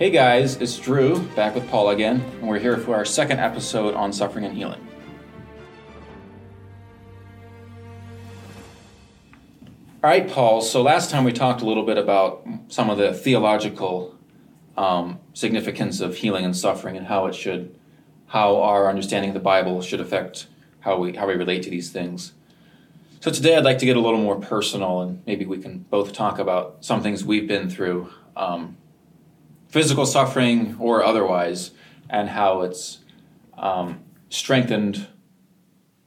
Hey guys, it's Drew, back with Paul again, and we're here for our second episode on suffering and healing. All right, Paul, so last time we talked a little bit about some of the theological um, significance of healing and suffering and how it should, how our understanding of the Bible should affect how we, how we relate to these things. So today I'd like to get a little more personal and maybe we can both talk about some things we've been through. Um, physical suffering or otherwise, and how it's um, strengthened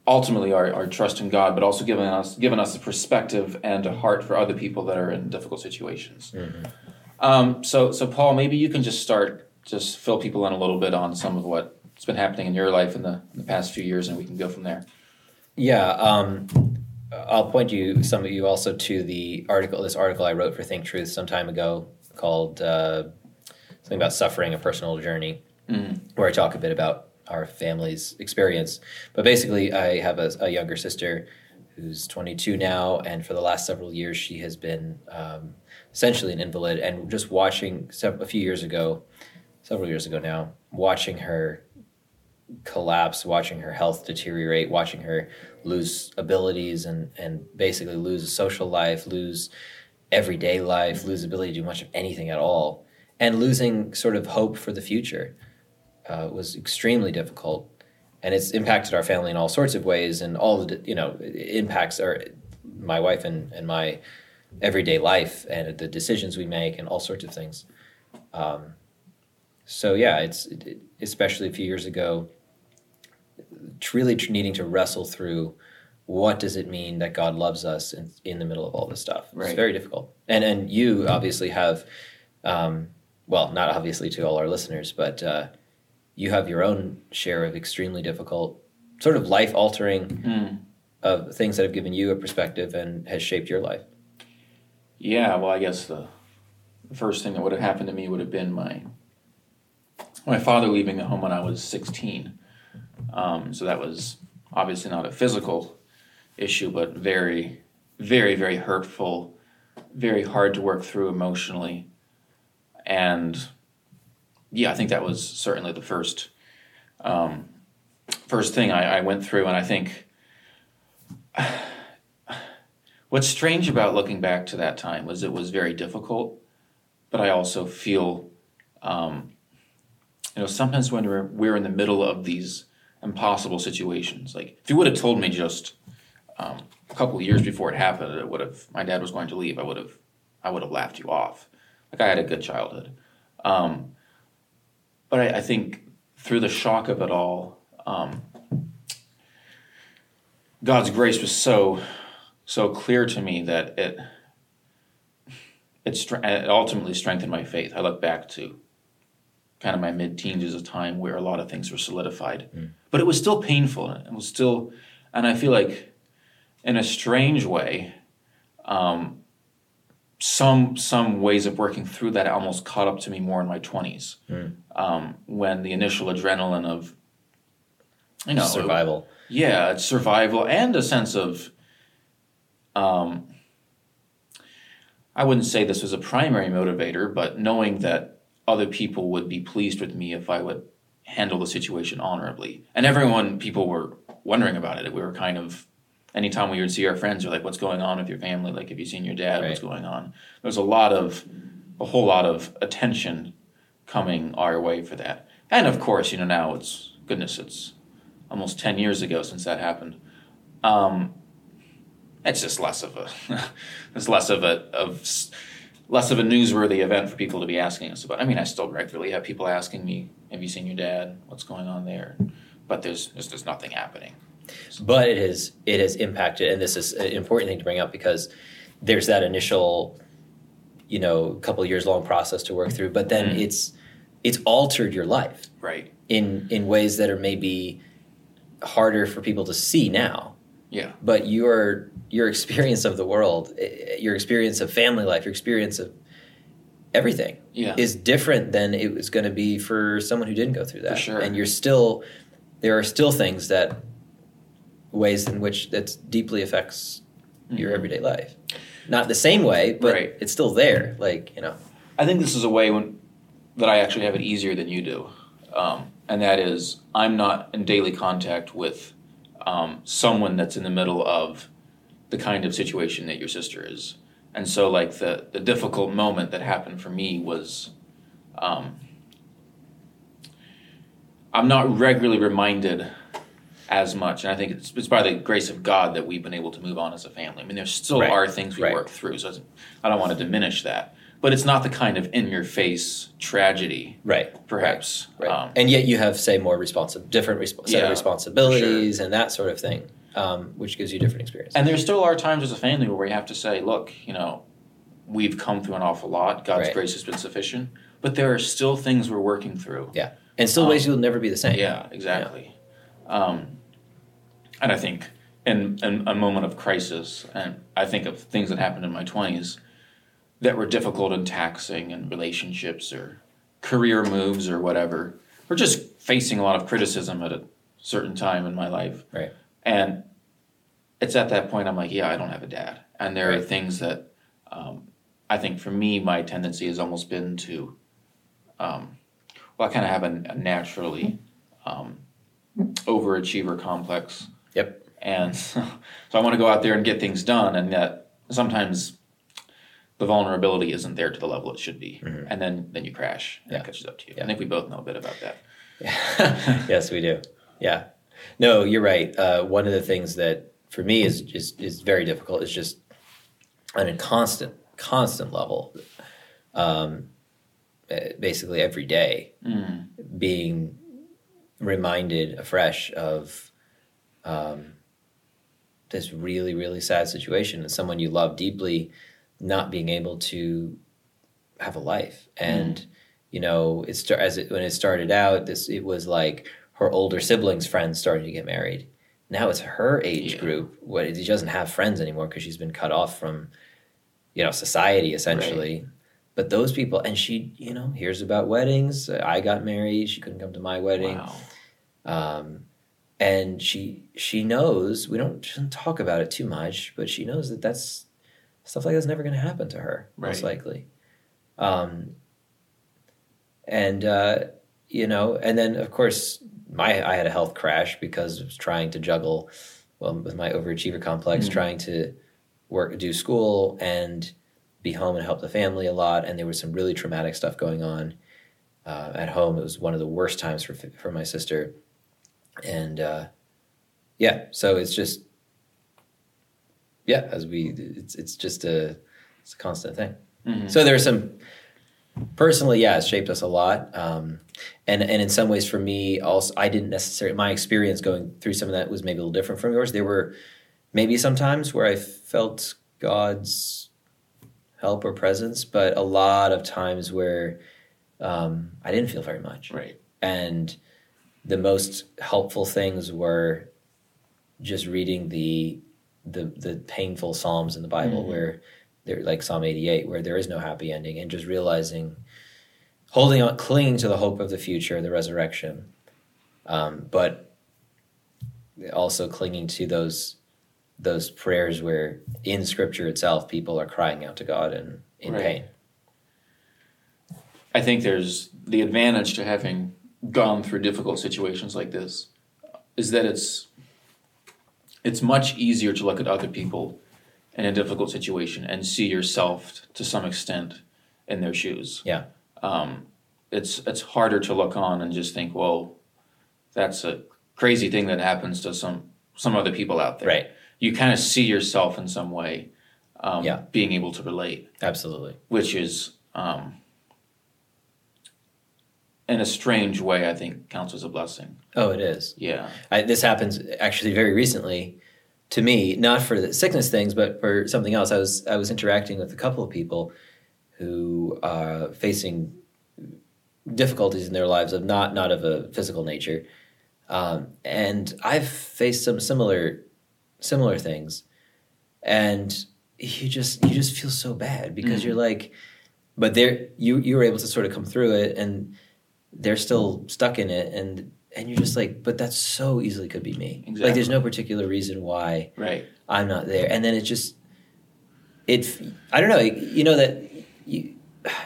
ultimately our, our trust in God, but also given us given us a perspective and a heart for other people that are in difficult situations. Mm-hmm. Um, so, so Paul, maybe you can just start, just fill people in a little bit on some of what's been happening in your life in the, in the past few years, and we can go from there. Yeah. Um, I'll point you some of you also to the article. This article I wrote for Think Truth some time ago called uh, something about suffering, a personal journey, mm. where I talk a bit about our family's experience. But basically, I have a, a, younger sister who's 22 now, and for the last several years, she has been um, essentially an invalid. And just watching a few years ago, several years ago now, watching her collapse, watching her health deteriorate, watching her lose abilities and and basically lose a social life, lose everyday life, lose ability to do much of anything at all and losing sort of hope for the future uh, was extremely difficult. And it's impacted our family in all sorts of ways and all the you know impacts our my wife and, and my everyday life and the decisions we make and all sorts of things. Um, so yeah it's it, especially a few years ago really needing to wrestle through what does it mean that god loves us in, in the middle of all this stuff. Right. it's very difficult. And and you obviously have um, well, not obviously to all our listeners, but uh, you have your own share of extremely difficult, sort of life altering mm. of things that have given you a perspective and has shaped your life. Yeah, well, I guess the, the first thing that would have happened to me would have been my my father leaving the home when I was 16. Um, so that was obviously not a physical issue, but very, very, very hurtful, very hard to work through emotionally and yeah, I think that was certainly the first um, first thing I, I, went through, and I think what's strange about looking back to that time was it was very difficult, but I also feel, um, you know, sometimes when we're we're in the middle of these impossible situations, like if you would have told me just um, a couple years before it happened, it would have my dad was going to leave, I would have I would have laughed you off like I had a good childhood. Um, but I, I, think through the shock of it all, um, God's grace was so so clear to me that it it, it ultimately strengthened my faith. I look back to kind of my mid teens as a time where a lot of things were solidified, mm. but it was still painful. It was still, and I feel like, in a strange way, um, some some ways of working through that almost caught up to me more in my 20s mm. um, when the initial adrenaline of you know survival. Yeah it's survival and a sense of um, i wouldn't say this was a primary motivator but knowing that other people would be pleased with me if i would handle the situation honorably. And everyone people were wondering about it. We were kind of anytime we would see our friends, we're like, "What's going on with your family? Like, have you seen your dad? Right. What's going on?" There's a lot of, a whole lot of attention coming our way for that, and of course, you know, now it's goodness, it's almost ten years ago since that happened. Um, it's just less of a, it's less of a of less of a newsworthy event for people to be asking us about. I mean, I still regularly have people asking me, "Have you seen your dad? What's going on there?" But there's there's, there's nothing happening. But it has it has impacted, and this is an important thing to bring up because there's that initial, you know, couple years long process to work through. But then mm. it's it's altered your life, right? In in ways that are maybe harder for people to see now. Yeah. But your your experience of the world, eh, your experience of family life, your experience of everything yeah. is different than it was going to be for someone who didn't go through that. Sure. And you're still there are still things that ways in which that deeply affects mm-hmm. your everyday life. Not the same way, but right. it's still there. Like you know. I think this is a way when that I actually have it easier than you do, um, and that is I'm not in daily contact with um, someone that's in the middle of the kind of situation that your sister is, and so like the the difficult moment that happened for me was. Um, I'm not regularly reminded as much, and I think it's, it's by the grace of God that we've been able to move on as a family. I mean, there still Right. are things we Right. work through, so I don't want to diminish that, but it's not the kind of in-your-face tragedy, Right. perhaps. Right. Um, and yet you have, say, more responsi- different resp- set Yeah, of responsibilities and that sort of thing, um, which gives you different experience. And there still are times as a family where we have to say, look, you know, we've come through an awful lot. God's grace has been sufficient, but there are still things we're working through. yeah. And still Um, ways you'll never be the same. Yeah, exactly. Um, and I think in, in a moment of crisis, and I think of things that happened in my 20s that were difficult and taxing and relationships or career moves or whatever, or just facing a lot of criticism at a certain time in my life. Right. And it's at that point I'm like, yeah, I don't have a dad. And there are things that um, I think for me, my tendency has almost been to, um, well, I kind of have a, a naturally um, overachiever complex. Yep. And so I want to go out there and get things done, and that sometimes the vulnerability isn't there to the level it should be. And then, then you crash, and Mm-hmm. Yeah. it catches up to you. Yeah. I think we both know a bit about that. yes, we do. Yeah. No, you're right. Uh, one of the things that for me is is is very difficult is just on a constant constant level, um, uh, basically every day, Mm. being reminded afresh of um, this really really sad situation and someone you love deeply not being able to have a life. And you know it's as it when it started out this it was like her older siblings friends starting to get married. Now it's her age Yeah. group what she doesn't have friends anymore because she's been cut off from you know society essentially. But those people and she you know hears about weddings. I got married. She couldn't come to my wedding. Wow. Um, and she she knows we don't, she doesn't talk about it too much, but she knows that that's stuff like that's never going to happen to her most likely. Um, and uh, you know, and then of course my I had a health crash because I was trying to juggle well with my overachiever complex, Mm. trying to work do school and be home and help the family a lot, and there was some really traumatic stuff going on uh, at home. It was one of the worst times for for my sister, and uh, yeah, so it's just yeah, as we it's it's just a it's a constant thing. Mhm. So there's some personally, yeah, it's shaped us a lot, um, and and in some ways for me also, I didn't necessarily my experience going through some of that was maybe a little different from yours. There were maybe some times where I felt God's help or presence, but a lot of times where um, I didn't feel very much Right. and the most helpful things were just reading the the the painful psalms in the bible Mhm. where they're like psalm 88 where there is no happy ending and just realizing holding on clinging to the hope of the future the resurrection um, but also clinging to those those prayers where in scripture itself people are crying out to god and in Right. pain I think there's the advantage to having gone through difficult situations like this is that it's it's much easier to look at other people in a difficult situation and see yourself to some extent in their shoes. Yeah. Um, it's it's harder to look on and just think, well, that's a crazy thing that happens to some some other people out there. right You kind of see yourself in some way, um, Yeah. being able to relate absolutely which is um, in a strange way i think counts as a blessing. Oh it is. Yeah. I, this happens actually very recently to me, not for the sickness things, but for something else. I was I was interacting with a couple of people who are facing difficulties in their lives of not not of a physical nature, um, and I've faced some similar similar things, and you just you just feel so bad because Mhm. you're like, but they're you you were able to sort of come through it. And they're still stuck in it and and you're just like but that so easily could be me like there's no particular reason why right i'm not there and then it just it i don't know you know that you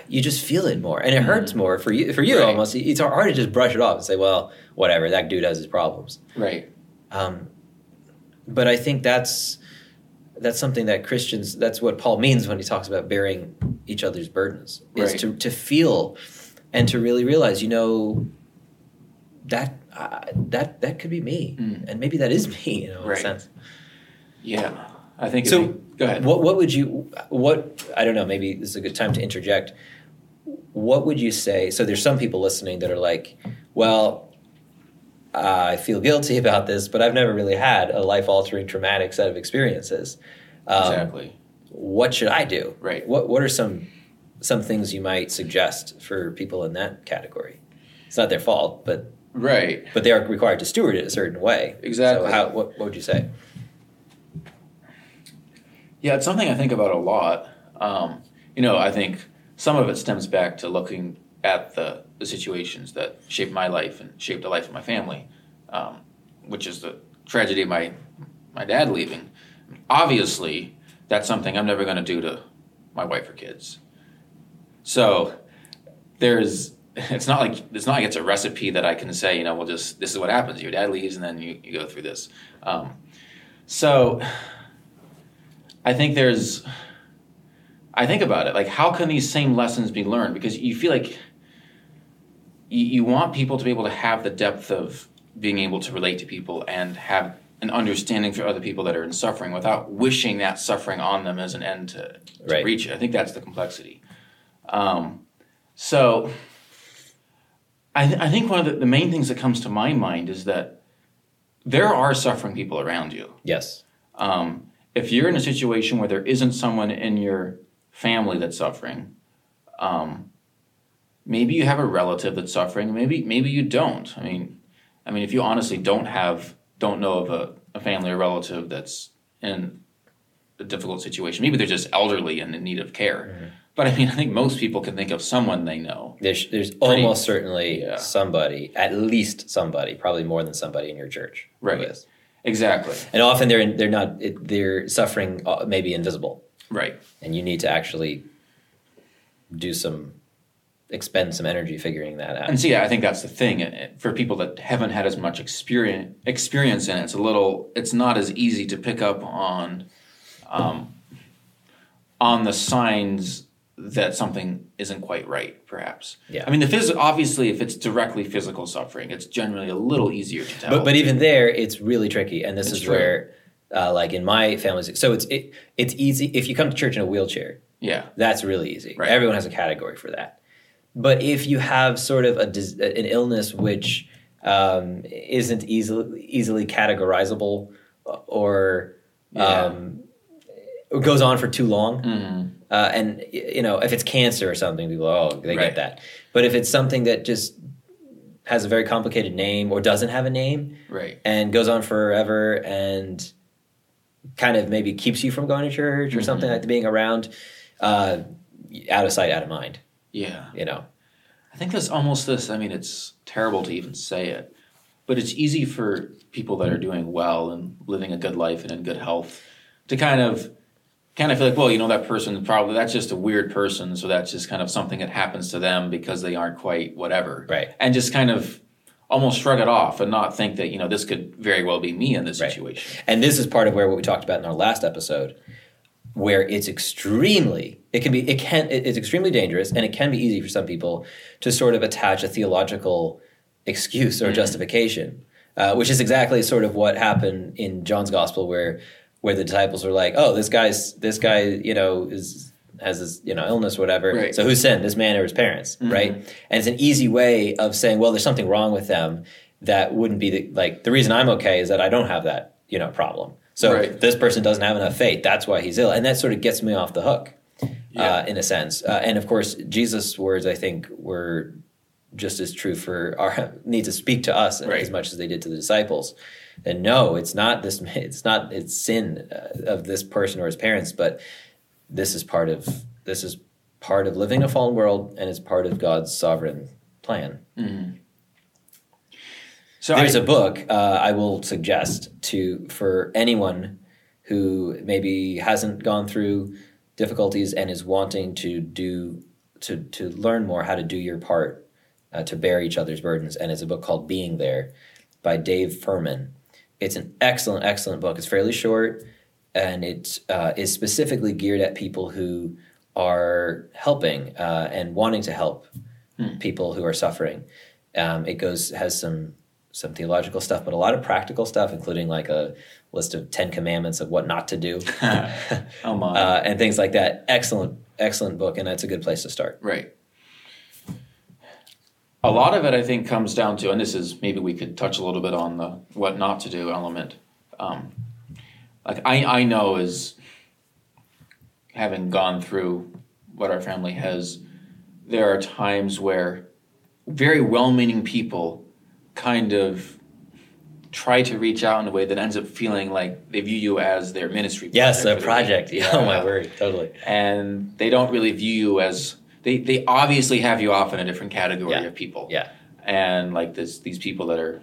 you just feel it more, and it hurts more for you. For you, Mm-hmm. Right. almost, it's hard to just brush it off and say, "Well, whatever. That dude has his problems." Right. Um, but I think that's that's something that Christians. That's what Paul means when he talks about bearing each other's burdens. Is to to feel and to really realize, you know, that uh, that that could be me, Mm. and maybe that is me. You know, in Right. a sense. Yeah. I think. So, it, go ahead. What what would you what I don't know, maybe this is a good time to interject. What would you say? So there's some people listening that are like, well, I feel guilty about this, but I've never really had a life altering traumatic set of experiences. Um, exactly. What should I do? Right. What what are some some things you might suggest for people in that category? It's not their fault, but Right. but they are required to steward it a certain way. Exactly. So how what, what would you say? Yeah, it's something I think about a lot. Um, you know, I think some of it stems back to looking at the, the situations that shaped my life and shaped the life of my family, um, which is the tragedy of my my dad leaving. Obviously, that's something I'm never going to do to my wife or kids. So there's it's not like it's not like it's a recipe that I can say, you know, well just this is what happens. Your dad leaves and then you, you go through this. Um, so I think there's I think about it like how can these same lessons be learned because you feel like you, you want people to be able to have the depth of being able to relate to people and have an understanding for other people that are in suffering without wishing that suffering on them as an end to, to Right. reach it. I think that's the complexity. Um, so I, th- I think one of the, the main things that comes to my mind is that there are suffering people around you. Yes. Um, if you're in a situation where there isn't someone in your family that's suffering, um, maybe you have a relative that's suffering. Maybe maybe you don't. I mean, I mean, if you honestly don't have don't know of a, a family or relative that's in a difficult situation, maybe they're just elderly and in need of care. But I mean, I think most people can think of someone they know. There's, there's almost certainly yeah. somebody, at least somebody, probably more than somebody in your church. Right. Exactly. And often they're they're not they're suffering uh, maybe invisible, Right. and you need to actually do some expend some energy figuring that out. And see, I think that's the thing for people that haven't had as much experience experience in it. It's a little, it's not as easy to pick up on, um, on the signs that something isn't quite right. Perhaps. Yeah. I mean, the phys- obviously, if it's directly physical suffering, it's generally a little easier to tell. But but even there, it's really tricky, and this It's is true. where, uh, like in my family, so it's it, it's easy if you come to church in a wheelchair. yeah, That's really easy. Right. Everyone has a category for that. But if you have sort of a an illness which um, isn't easily easily categorizable or um, goes on for too long, Mhm. uh, and you know if it's cancer or something, people oh they Right. get that. But if it's something that just has a very complicated name or doesn't have a name right, and goes on forever and kind of maybe keeps you from going to church or something like being around uh, out of sight out of mind yeah. you know I think that's almost this. I mean, it's terrible to even say it, but it's easy for people that are doing well and living a good life and in good health to kind of, kind of feel like, well, you know, that person probably that's just a weird person, so that's just kind of something that happens to them because they aren't quite whatever, Right. And just kind of almost shrug it off and not think that you know this could very well be me in this Right. situation. and this is part of where what we talked about in our last episode where it's extremely it can be it can it's extremely dangerous and it can be easy for some people to sort of attach a theological excuse or justification uh, which is exactly sort of what happened in john's gospel where where the disciples were like oh this guy's this guy you know is has this you know illness or whatever Right. so who's sinned this man or his parents right and it's an easy way of saying well there's something wrong with them that wouldn't be the, like the reason i'm okay is that i don't have that you know problem so Right. this person doesn't have enough faith that's why he's ill and that sort of gets me off the hook Yeah. uh, in a sense uh, and of course jesus words i think were just as true for our need to speak to us Right. as much as they did to the disciples and no it's not this it's not it's sin uh, of this person or his parents but this is part of this is part of living in a fallen world and it's part of god's sovereign plan So there's I, a book uh, I will suggest to for anyone who maybe hasn't gone through difficulties and is wanting to do to to learn more how to do your part uh, to bear each other's burdens, and it's a book called Being There by Dave Furman. It's an excellent, excellent book. It's fairly short, and it uh, is specifically geared at people who are helping uh, and wanting to help people who are suffering. Um, it goes has some some theological stuff, but a lot of practical stuff, including like a list of Ten Commandments of what not to do, oh my. uh, and things like that. Excellent, excellent book, and that's a good place to start. Right. A lot of it, I think, comes down to, and this is maybe we could touch a little bit on the what not to do element. Um, like I, I know is having gone through what our family has, there are times where very well-meaning people kind of try to reach out in a way that ends up feeling like they view you as their ministry. Yes, project a project. Yeah, oh my word, totally. and they don't really view you as they, they obviously have you off in a different category Yeah. of people Yeah, and like this these people that are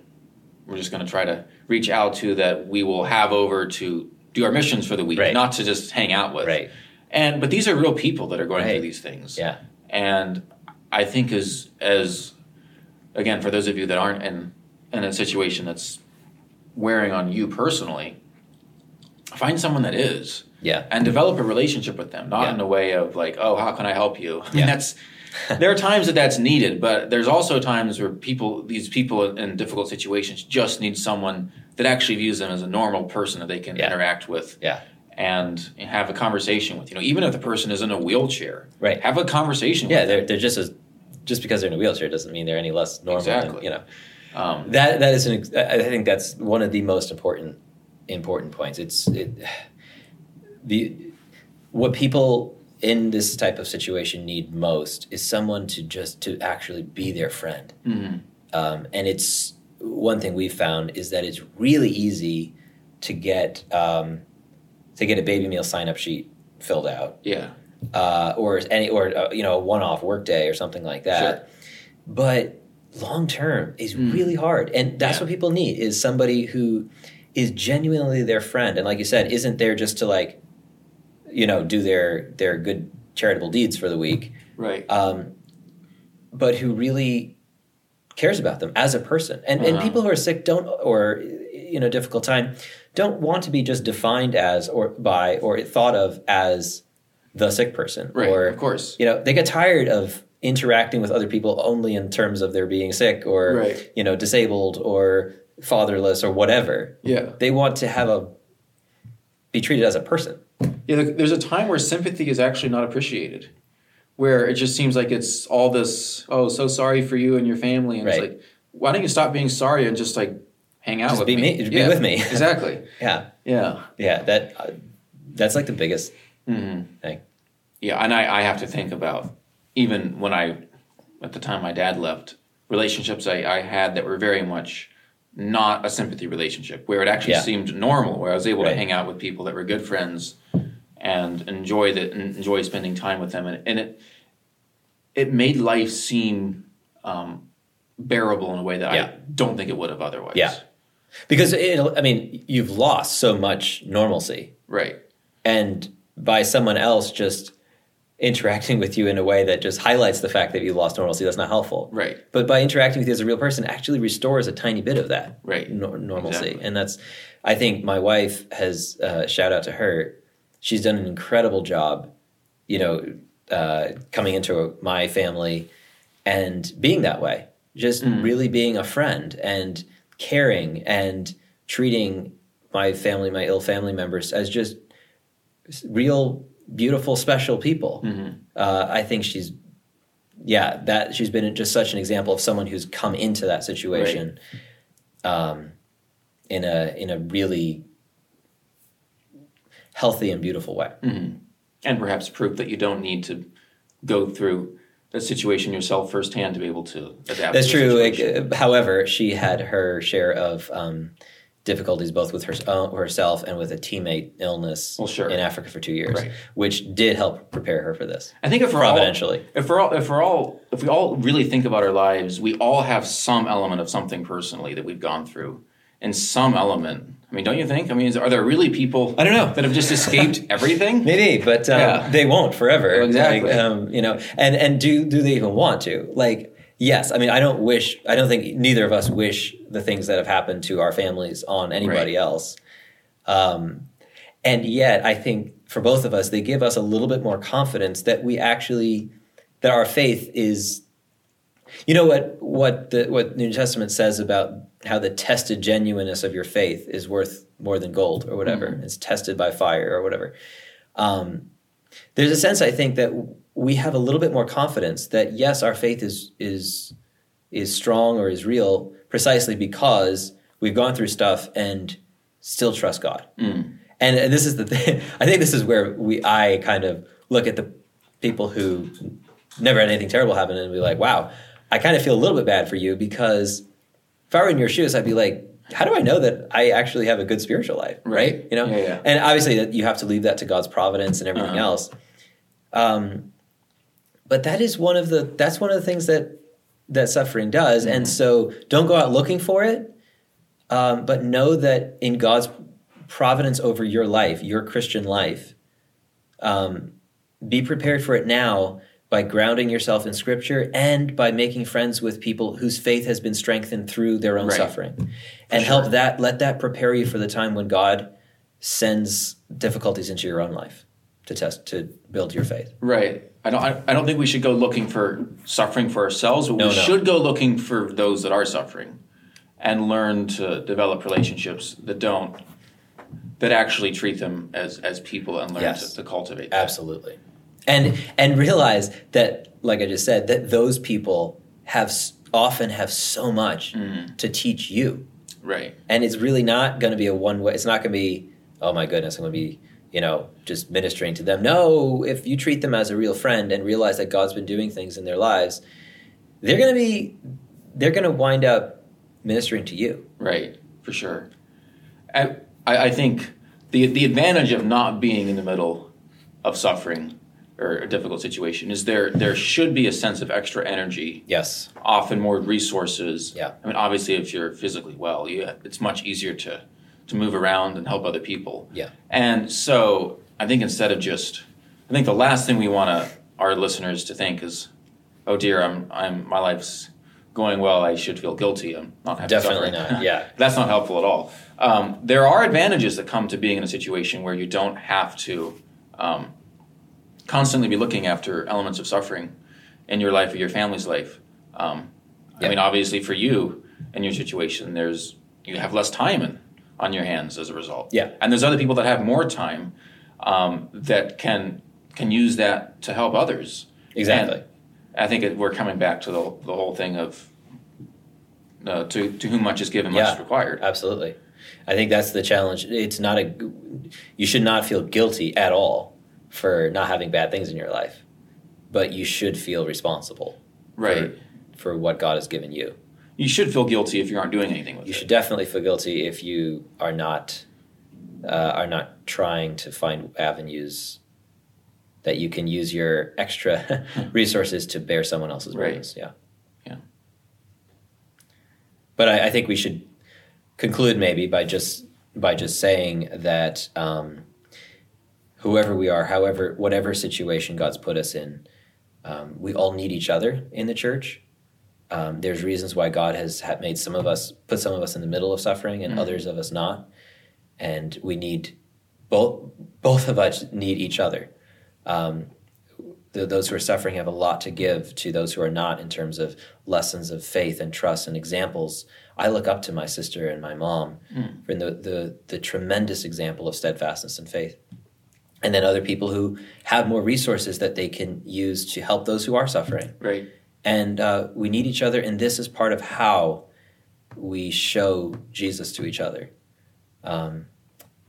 we're just going to try to reach out to that we will have over to do our missions for the week Right. not to just hang out with right. and but these are real people that are going Right. through these things Yeah, and i think as as again for those of you that aren't in in a situation that's wearing on you personally find someone that is yeah, and develop a relationship with them, not Yeah. in a way of like, oh, how can I help you? I mean, Yeah. that's there are times that that's needed, but there's also times where people, these people in difficult situations, just need someone that actually views them as a normal person that they can Yeah. interact with yeah, and have a conversation with. You know, even if the person is in a wheelchair, Right. Have a conversation. yeah. with They're they're just as just because they're in a wheelchair doesn't mean they're any less normal. than, Exactly. you know. Um, That that is an. I I think that's one of the most important important points. It's it, the what people in this type of situation need most is someone to just to actually be their friend. mhm. Um, and it's one thing we've found is that it's really easy to get um, to get a baby meal sign up sheet filled out Yeah, uh, or any or uh, you know a one-off workday or something like that. But long term is Mm. really hard, and that's Yeah. what people need is somebody who is genuinely their friend, and like you said, isn't there just to like you know do their their good charitable deeds for the week, right. um, but who really cares about them as a person. And and Uh-huh. people who are sick don't or you know difficult time don't want to be just defined as or by or thought of as the sick person Right, or of course. you know they get tired of interacting with other people only in terms of their being sick or Right. you know disabled or fatherless or whatever Yeah. they want to have a be treated as a person Yeah, there's a time where sympathy is actually not appreciated, where it just seems like it's all this, oh, so sorry for you and your family, and Right. it's like, why don't you stop being sorry and just like hang out Just with be me? me- be with me. exactly. yeah Yeah. yeah that uh, that's like the biggest hmm thing Yeah, and I, I have to think about even when I, at the time my dad left, relationships I, I had that were very much not a sympathy relationship, where it actually Yeah. seemed normal, where I was able to hang out with people that were good friends and enjoy that enjoy spending time with them, and, and it it made life seem um, bearable in a way that Yeah. I don't think it would have otherwise. Yeah. because it, i mean you've lost so much normalcy Right. and by someone else just interacting with you in a way that just highlights the fact that you lost normalcy that's not helpful Right. but by interacting with you as a real person actually restores a tiny bit of that Right. nor- normalcy Exactly. and that's i think my wife has uh, shout out to her she's done an incredible job you know uh, coming into my family and being that way just Mm. really being a friend and caring and treating my family my ill family members as just real beautiful special people Mhm. uh, i think she's yeah that she's been just such an example of someone who's come into that situation um, in a in a really healthy and beautiful way Mhm. And perhaps proof that you don't need to go through the situation yourself firsthand to be able to adapt. That's to true. Like, uh, however, she had her share of um, difficulties both with her, uh, herself and with a teammate illness Well, sure. in Africa for two years, Right. which did help prepare her for this I think if we're all, providentially. if we're all, if we're all, if we all really think about our lives, we all have some element of something personally that we've gone through and some element. I mean, don't you think? I mean, is, are there really people? I don't know. that have just escaped everything. Maybe, but um, Yeah. they won't forever. Exactly. Like, um, you know, and and do do they even want to? Like, yes. I mean, I don't wish. I don't think neither of us wish the things that have happened to our families on anybody Right. else. Um, and yet, I think for both of us, they give us a little bit more confidence that we actually that our faith is. You know what what the what the New Testament says about how the tested genuineness of your faith is worth more than gold or whatever. It's tested by fire or whatever. Um, there's a sense I think that we have a little bit more confidence that yes, our faith is is is strong or is real precisely because we've gone through stuff and still trust God. And, and this is the thing. I think this is where we I kind of look at the people who never had anything terrible happen and be like, wow, I kind of feel a little bit bad for you because if I were in your shoes, I'd be like, how do I know that I actually have a good spiritual life? Right? Right. You know? Yeah, yeah. And obviously that you have to leave that to God's providence and everything Uh-huh. else. Um, but that is one of the that's one of the things that that suffering does. And so don't go out looking for it, um, but know that in God's providence over your life, your Christian life, um, be prepared for it now by grounding yourself in Scripture and by making friends with people whose faith has been strengthened through their own Right. suffering, and sure. help that let that prepare you for the time when God sends difficulties into your own life to test to build your faith. Right. I don't. I, I don't think we should go looking for suffering for ourselves, but No, we no. should go looking for those that are suffering, and learn to develop relationships that don't, that actually treat them as as people and learn Yes. to, to cultivate. That. Absolutely. And and realize that like I just said that those people have often have so much mm-hmm. to teach you. Right. And it's really not going to be a one way it's not going to be oh my goodness I'm going to be you know just ministering to them. No, if you treat them as a real friend and realize that God's been doing things in their lives, they're going to be they're going to wind up ministering to you. Right. For sure. I I, I think the the advantage of not being in the middle of suffering or a difficult situation is there there should be a sense of extra energy Yes. often more resources. Yeah. I mean, obviously, if you're physically well, you, it's much easier to to move around and help other people. Yeah. And so, I think instead of just, I think the last thing we want to our listeners to think is, oh dear, I'm I'm my life's going well. I should feel guilty. I'm not having Definitely not. Yeah. That's not helpful at all. Um, there are advantages that come to being in a situation where you don't have to um, constantly be looking after elements of suffering in your life or your family's life. Um, Yeah. I mean, obviously, for you in your situation, there's you have less time in, on your hands as a result. Yeah. and there's other people that have more time um, that can can use that to help others. Exactly. And I think it, we're coming back to the the whole thing of uh, to to whom much is given, much Yeah. is required. Absolutely. I think that's the challenge. It's not a you should not feel guilty at all for not having bad things in your life. But you should feel responsible Right. for what God has given you. You should feel guilty if you aren't doing anything with You it. You should definitely feel guilty if you are not uh, are not trying to find avenues that you can use your extra resources to bear someone else's Right. burdens. Yeah. Yeah. But I, I think we should conclude maybe by just by just saying that um, whoever we are, however, whatever situation God's put us in, um, we all need each other in the church. Um, there's reasons why God has made some of us put some of us in the middle of suffering and Mhm. others of us not, and we need both. Both of us need each other. Um, th- those who are suffering have a lot to give to those who are not in terms of lessons of faith and trust and examples. I look up to my sister and my mom Mm. for the, the the tremendous example of steadfastness and faith. And then other people who have more resources that they can use to help those who are suffering. Right. and uh, we need each other and this is part of how we show jesus to each other. Um,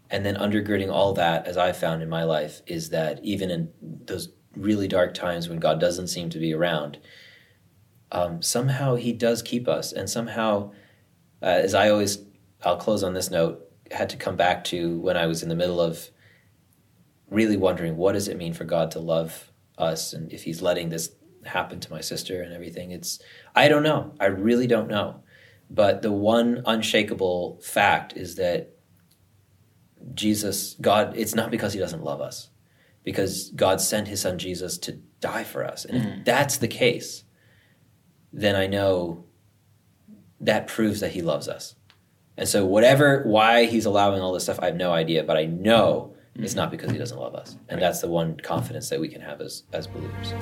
and then undergirding all that as i found in my life is that even in those really dark times when god doesn't seem to be around um, somehow he does keep us. And somehow uh, as i always i'll close on this note had to come back to when i was in the middle of really wondering what does it mean for god to love us? And if he's letting this happen to my sister and everything it's i don't know. I really don't know. But the one unshakable fact is that Jesus, God, it's not because he doesn't love us, because God sent his son Jesus to die for us. And if mm. that's the case, then I know that proves that he loves us. And so, whatever, why he's allowing all this stuff, I have no idea, but I know it's not mm-hmm. because he doesn't love us. And that's the one confidence that we can have as, as believers.